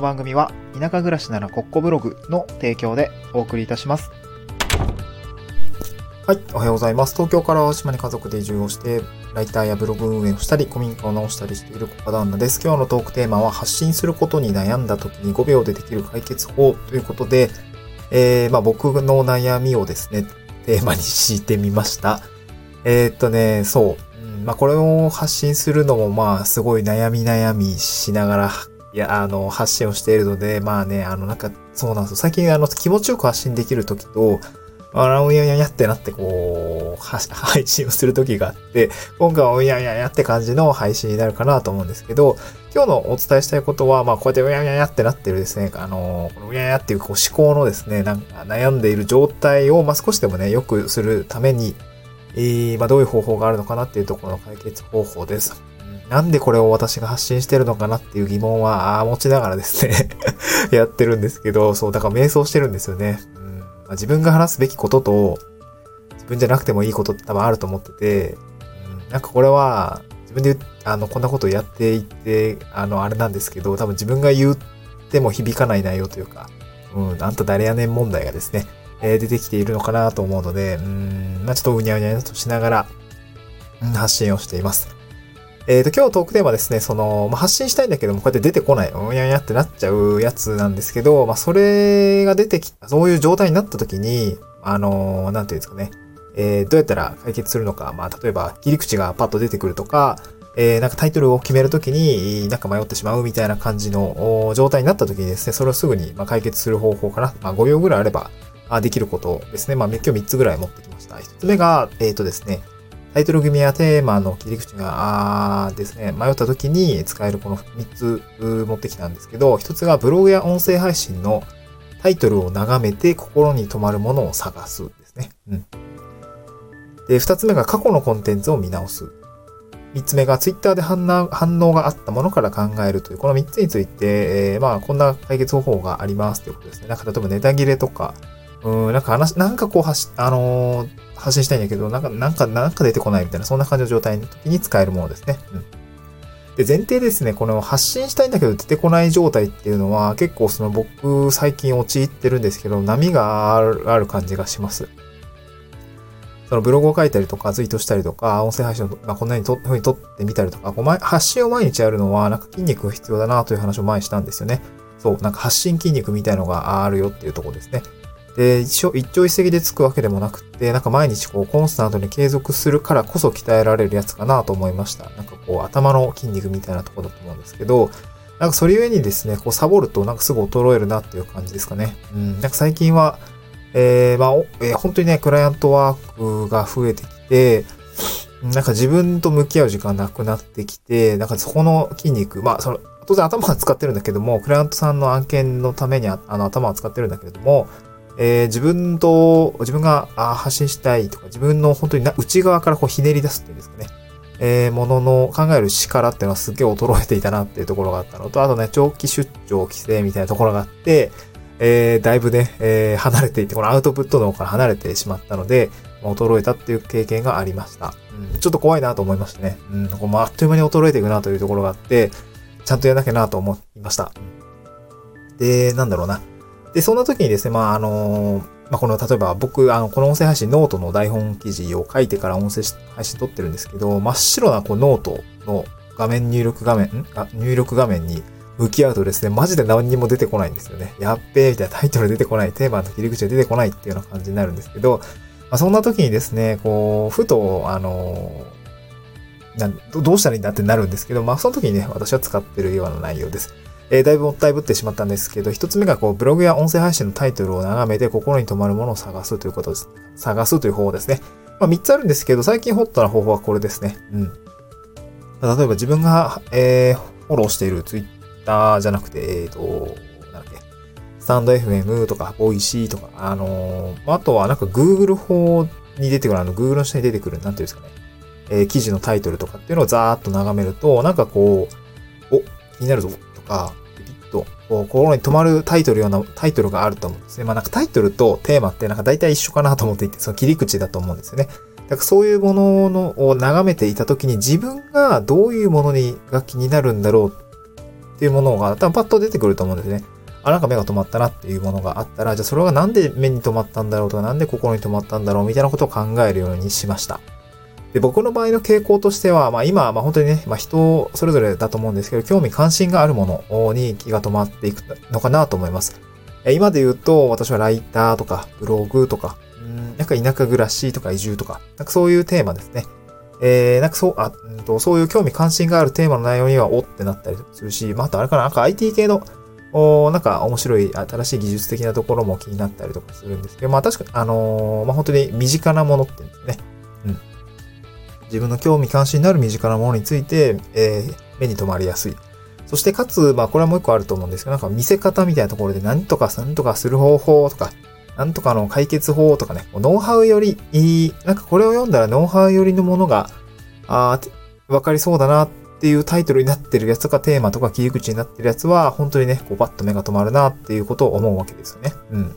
の番組は田舎暮らしならコッコブログの提供でお送りいたします。はい、おはようございます。東京から島に家族で移住をして、ライターやブログ運営をしたり、古民家を直したりしているコカ旦那です。今日のトークテーマは、発信することに悩んだ時に5秒でできる解決法ということで、えー、まあ僕の悩みをですね、テーマに敷いてみました。えーっとね、そう。まあこれを発信するのもまあすごい悩み悩みしながら、いや、あの、発信をしているので、まあね、あの、なんか、そうなんですよ。最近、あの、気持ちよく発信できる時と、あらおやややってなってこう、配信をする時があって、今回はおやややって感じの配信になるかなと思うんですけど、今日のお伝えしたいことは、まあこうやっておやややってなってるですね、あの、このおややっていうこう思考のですね、なんか悩んでいる状態を、まあ少しでもね、良くするために、えー、まあどういう方法があるのかなっていうところの解決方法です。なんでこれを私が発信してるのかなっていう疑問は、あー持ちながらですね、やってるんですけど、そう、だから瞑想してるんですよね。うんまあ、自分が話すべきことと、自分じゃなくてもいいことって多分あると思ってて、うん、なんかこれは、自分で言うあの、こんなことやっていって、あの、あれなんですけど、多分自分が言っても響かない内容というか、うん、あんた誰やねん問題がですね、えー出てきているのかなと思うので、うん、まあちょっとうにゃうにゃとしながら、発信をしています。えっ、と、今日トークテーマですね、その、まあ、発信したいんだけども、こうやって出てこない、うにゃうにゃってなっちゃうやつなんですけど、まあ、それが出てきた、そういう状態になった時に、あのーなんていうんですかね、えーどうやったら解決するのか、まあ、例えば、切り口がパッと出てくるとか、えーなんかタイトルを決めるときに、なんか迷ってしまうみたいな感じの状態になったときにですね、それをすぐにま解決する方法かな。まあ、5秒ぐらいあれば、できることですね。まあ、今日3つぐらい持ってきました。1つ目が、えっ、とですね、タイトル組みやテーマの切り口が、あですね、迷った時に使えるこの3つ持ってきたんですけど、1つがブログや音声配信のタイトルを眺めて心に留まるものを探すですね。うん。で、2つ目が過去のコンテンツを見直す。3つ目がツイッターで反応反応があったものから考えるという、この3つについて、えーまあ、こんな解決方法がありますということですね。なんか例えばネタ切れとか、うん、なんか話、なんかこう発し、あのー発信したいんだけど、なんか、なんか、なんか出てこないみたいな、そんな感じの状態の時に使えるものですね。うん。で、前提ですね、この発信したいんだけど出てこない状態っていうのは、結構その僕最近陥ってるんですけど、波があるある感じがします。そのブログを書いたりとか、ツイートしたりとか、音声配信を、ま、こんなにと、ふうに撮ってみたりとか、こう発信を毎日やるのは、なんか筋肉が必要だなという話を前にしたんですよね。そう、なんか発信筋肉みたいのがあるよっていうとこですね。で、一応一朝一夕でつくわけでもなくて、なんか毎日こうコンスタントに継続するからこそ鍛えられるやつかなと思いました。なんかこう頭の筋肉みたいなところだと思うんですけど、なんかそれゆえにですね、こうサボるとなんかすぐ衰えるなっていう感じですかね。うん、なんか最近は、えー、まあ、えー本当にね、クライアントワークが増えてきて、なんか自分と向き合う時間なくなってきて、なんかそこの筋肉、まあ、その、当然頭は使ってるんだけども、クライアントさんの案件のためにああの頭は使ってるんだけれども、えー自分と、自分があ発信したいとか、自分の本当に内側からこうひねり出すっていうんですかね。えーものの考える力っていうのはすっげえ衰えていたなっていうところがあったのと、あとね、長期出張規制みたいなところがあって、えーだいぶね、えー離れていって、このアウトプットの方から離れてしまったので、衰えたっていう経験がありました。うん、ちょっと怖いなと思いましたね。うん、こうあっという間に衰えていくなというところがあって、ちゃんとやらなきゃなと思いました。で、なんだろうな。で、そんな時にですね、まあ、あのまあ、この、例えば僕、あの、この音声配信、ノートの台本記事を書いてから音声配信撮ってるんですけど、真っ白なこうノートの画面入力画面、ん？あ入力画面に向き合うとですね、マジで何にも出てこないんですよね。やっべーみたいなタイトル出てこない、テーマの切り口が出てこないっていうような感じになるんですけど、まあ、そんな時にですね、こう、ふと、あのなどどうしたらいいんだってなるんですけど、まあ、その時にね、私は使ってるような内容です。えーだいぶもったいぶってしまったんですけど、一つ目がこう、ブログや音声配信のタイトルを眺めて心に留まるものを探すということです。探すという方法ですね。まあ、三つあるんですけど、最近ホットな方法はこれですね。うん。例えば自分が、えーフォローしているツイッターじゃなくて、えっ、と、なんだっけ、 stand.fm とか、 Voicy とか、あのーあとはなんか Google 法に出てくる、あの Google の下に出てくる、なんていうんですかね、えー記事のタイトルとかっていうのをざーっと眺めると、なんかこう、お、気になるぞか、ピッと、こう、心に留まるタイトルようなタイトルがあると思うんですね。まあなんかタイトルとテーマってなんか大体一緒かなと思っていて、その切り口だと思うんですよね。だからそういうもののを眺めていたときに自分がどういうものにが気になるんだろうっっていうものが多分パッと出てくると思うんですね。あ、なんか目が止まったなっていうものがあったら、じゃあそれがなんで目に止まったんだろうとか、なんで心に止まったんだろうみたいなことを考えるようにしました。で、僕の場合の傾向としては、まあ今、まあ本当にね、まあ人それぞれだと思うんですけど、興味関心があるものに気が止まっていくのかなと思います。今で言うと、私はライターとか、ブログとか、うんなんか田舎暮らしとか移住とか、なんかそういうテーマですね。えー、なんかそう、あ、うんと、そういう興味関心があるテーマの内容にはおってなったりするし、まあ、あとあれかな、なんか IT 系のおなんか面白い新しい技術的なところも気になったりとかするんですけど、まあ確かに、あのー、まあ本当に身近なものってうんですね。うん。自分の興味関心のある身近なものについて、えー、目に留まりやすい。そしてかつ、まあこれはもう一個あると思うんですけど、なんか見せ方みたいなところで何とか何とかする方法とか、なんとかの解決法とかね、ノウハウより、なんかこれを読んだらノウハウよりのものが、あ、わかりそうだなっていうタイトルになってるやつとかテーマとか切り口になってるやつは、本当にね、こうバッと目が止まるなっていうことを思うわけですよね。うん。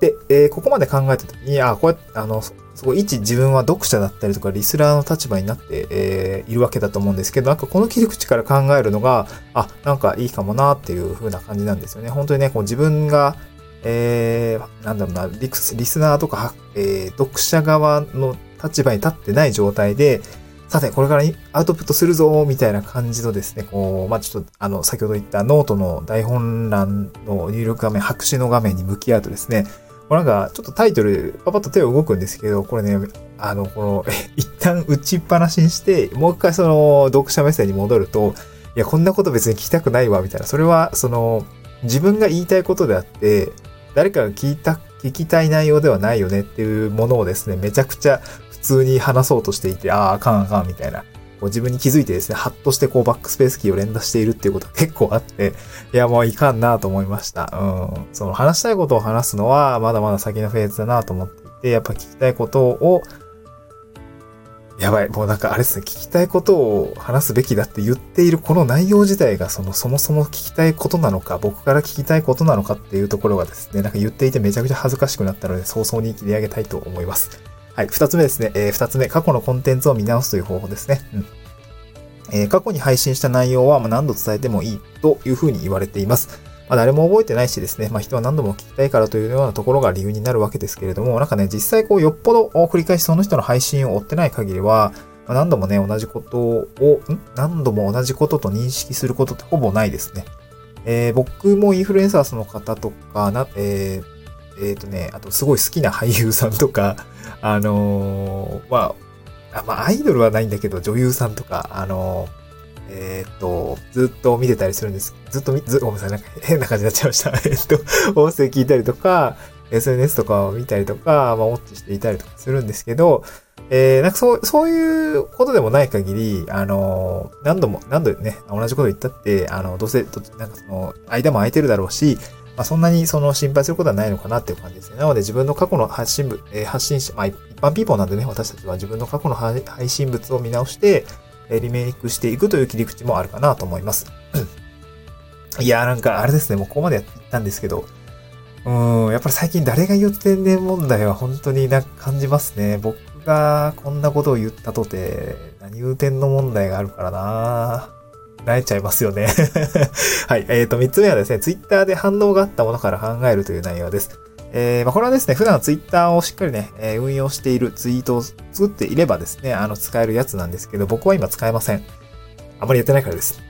で、えー、ここまで考えたときに、あ、こうやって、あの、すごい一自分は読者だったりとかリスナーの立場になって、えー、いるわけだと思うんですけど、なんかこの切り口から考えるのが、あ、なんかいいかもなっていう風な感じなんですよね。本当にね、こう自分が、えー、なんだろうな、リスリスナーとか、えー、読者側の立場に立ってない状態で、さて、これからアウトプットするぞ、みたいな感じのですね、こう、まあ、ちょっと、あの、先ほど言ったノートの台本欄の入力画面、白紙の画面に向き合うとですね、これなんか、ちょっとタイトル、パパッと手を動くんですけど、これね、あの、この、一旦打ちっぱなしにして、もう一回その、読者目線に戻ると、いや、こんなこと別に聞きたくないわ、みたいな。それは、その、自分が言いたいことであって、誰かが聞いた、聞きたい内容ではないよねっていうものをですね、めちゃくちゃ普通に話そうとしていて、ああ、あかんあかんみたいな。こう自分に気づいてですね、ハッとしてこうバックスペースキーを連打しているっていうことが 結構あって、いやもういかんなと思いました。うん。その話したいことを話すのはまだまだ先のフェーズだなと思っていて、やっぱ聞きたいことを、やばい、もうなんかあれですね、聞きたいことを話すべきだって言っているこの内容自体がそのそもそも聞きたいことなのか、僕から聞きたいことなのかっていうところがですね、なんか言っていてめちゃくちゃ恥ずかしくなったので早々に切り上げたいと思います。はい、二つ目ですね。えー、二つ目、過去のコンテンツを見直すという方法ですね。うん。えー、過去に配信した内容は、ま何度伝えてもいいというふうに言われています。まあ、誰も覚えてないしですね、まあ、人は何度も聞きたいからというようなところが理由になるわけですけれども、なんかね、実際こう、よっぽど繰り返しその人の配信を追ってない限りは、まあ、何度もね、同じことを、ん？何度も同じことと認識することってほぼないですね。えー、僕もインフルエンサーの方とかな、えー、えっ、ー、とね、あとすごい好きな俳優さんとか、あのー、まあ、まあ、アイドルはないんだけど、女優さんとか、あのー、えっ、と、ずっと見てたりするんです。ずっと見、ず、ごめんなさい、なんか変な感じになっちゃいました。えっと、音声聞いたりとか、SNS とかを見たりとか、まあ、ウォッチしていたりとかするんですけど、えー、なんかそう、そういうことでもない限り、あの何度も、何度ね、同じこと言ったって、あの、どうせ、なんかその、間も空いてるだろうし、まあ、そんなにその心配することはないのかなっていう感じですね。なので自分の過去の発信物、えー、発信し、まあ一般ピーポーなんでね、私たちは自分の過去の配信物を見直して、えー、リメイクしていくという切り口もあるかなと思います。いやーなんかあれですね、もうここまでやったんですけど、うん、やっぱり最近誰が言ってんねん問題は本当になんか感じますね。僕がこんなことを言ったとて、何言うてんの問題があるからな慣れちゃいますよね はい。えっ、ー、と、三つ目はですね、ツイッターで反応があったものから考えるという内容です。えー、まあ、これはですね、普段ツイッターをしっかりね、えー、運用しているツイートを作っていればですね、あの、使えるやつなんですけど、僕は今使えません。あまりやってないからです。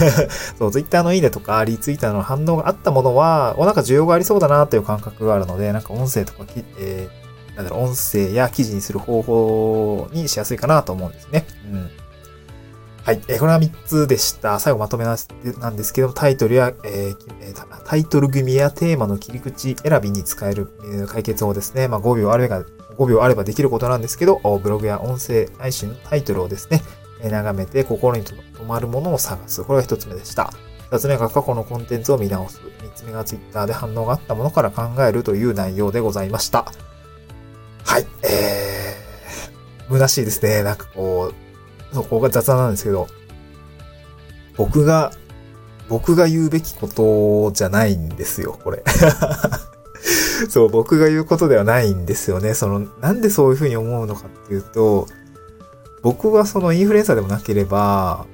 そう、ツイッターのいいねとか、リツイッターの反応があったものは、おなんか需要がありそうだなという感覚があるので、なんか音声とかき、えー、なんだろう、音声や記事にする方法にしやすいかなと思うんですね。うん。はい。えー、これは3つでした。最後まとめなんですけどタイトルや、えー、タイトル組やテーマの切り口選びに使える、え、解決法ですね。まあ5秒あれば、5秒あればできることなんですけど、ブログや音声配信のタイトルをですね、え、眺めて心に留まるものを探す。これが1つ目でした。2つ目が過去のコンテンツを見直す。3つ目が Twitter で反応があったものから考えるという内容でございました。はい。えー、虚しいですね。なんかこう、そこが雑談なんですけど、僕が、僕が言うべきことじゃないんですよ、これ。そう、僕が言うことではないんですよね。その、なんでそういうふうに思うのかっていうと、僕はそのインフルエンサーでもなければ、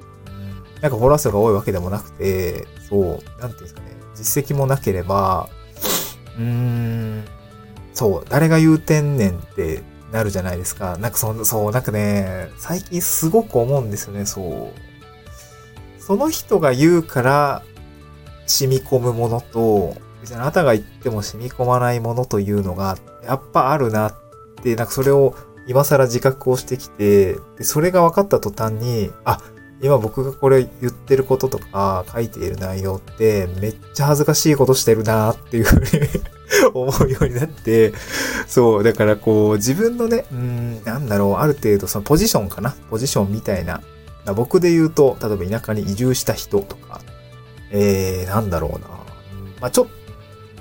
なんかフォロワー数が多いわけでもなくて、そう、なんていうんですかね、実績もなければ、うーん、そう、誰が言うてんねんってなるじゃないですか。なんかそ、そう、なんかね、最近すごく思うんですよね、そう。その人が言うから染み込むものと、別にあなたが言っても染み込まないものというのが、やっぱあるなって、なんかそれを今更自覚をしてきて、で、それが分かった途端に、あ、今僕がこれ言ってることとか書いている内容ってめっちゃ恥ずかしいことしてるなっていうふうに 思うようになって、そう、だからこう自分のね、うん、なんだろう、ある程度そのポジションかな？ポジションみたいな。僕で言うと、例えば田舎に移住した人とか、えー、なんだろうな。まあ、ちょっと、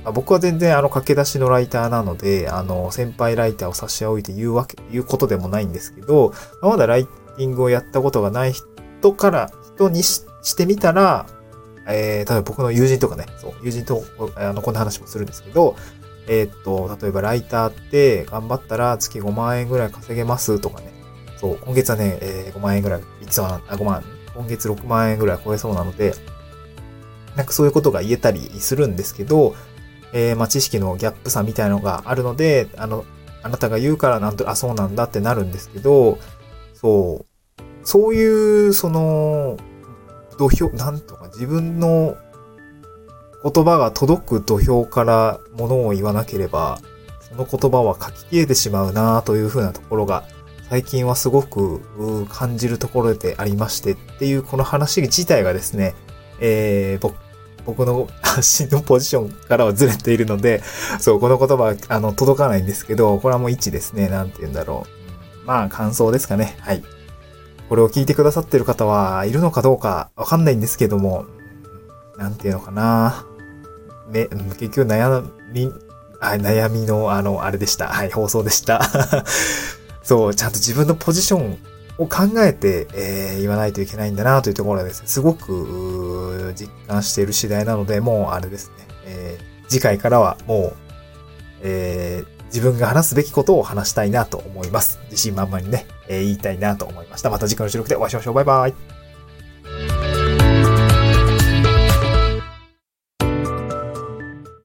まあ、僕は全然あの駆け出しのライターなので、あの、先輩ライターを差し置いて言うわけ、言うことでもないんですけど、まあ、まだライティングをやったことがない人から、人にしてみたら、えー、例えば僕の友人とかね、そう、友人と、あの、こんな話もするんですけど、えー、っと、例えばライターって頑張ったら月5万円ぐらい稼げますとかね。そう、今月はね、えー、5万円ぐらい、いつは、あ、5万、今月6万円ぐらい超えそうなので、なんかそういうことが言えたりするんですけど、えー、まあ、知識のギャップ差みたいなのがあるので、あの、あなたが言うからなんと、あ、そうなんだってなるんですけど、そう、そういう、その、土俵、なんとか自分の言葉が届く土俵からものを言わなければ、その言葉は書き消えてしまうなというふうなところが、最近はすごく感じるところでありましてっていうこの話自体がですね、えー、僕、の発信のポジションからはずれているので、そう、この言葉は、あの、届かないんですけど、これはもう一ですね、なんて言うんだろう。まあ、感想ですかね。はい。これを聞いてくださってる方はいるのかどうかわかんないんですけども、なんていうのかな。め、結局悩み、あ悩みの、あの、あれでした。はい、放送でした。そう、ちゃんと自分のポジションを考えて、えー、言わないといけないんだなというところですね、すごく実感している次第なので、もうあれですね、えー、次回からはもう、えー、自分が話すべきことを話したいなと思います。自信満々にね、えー、言いたいなと思いました。また次回の収録でお会いしましょう。バイバイ。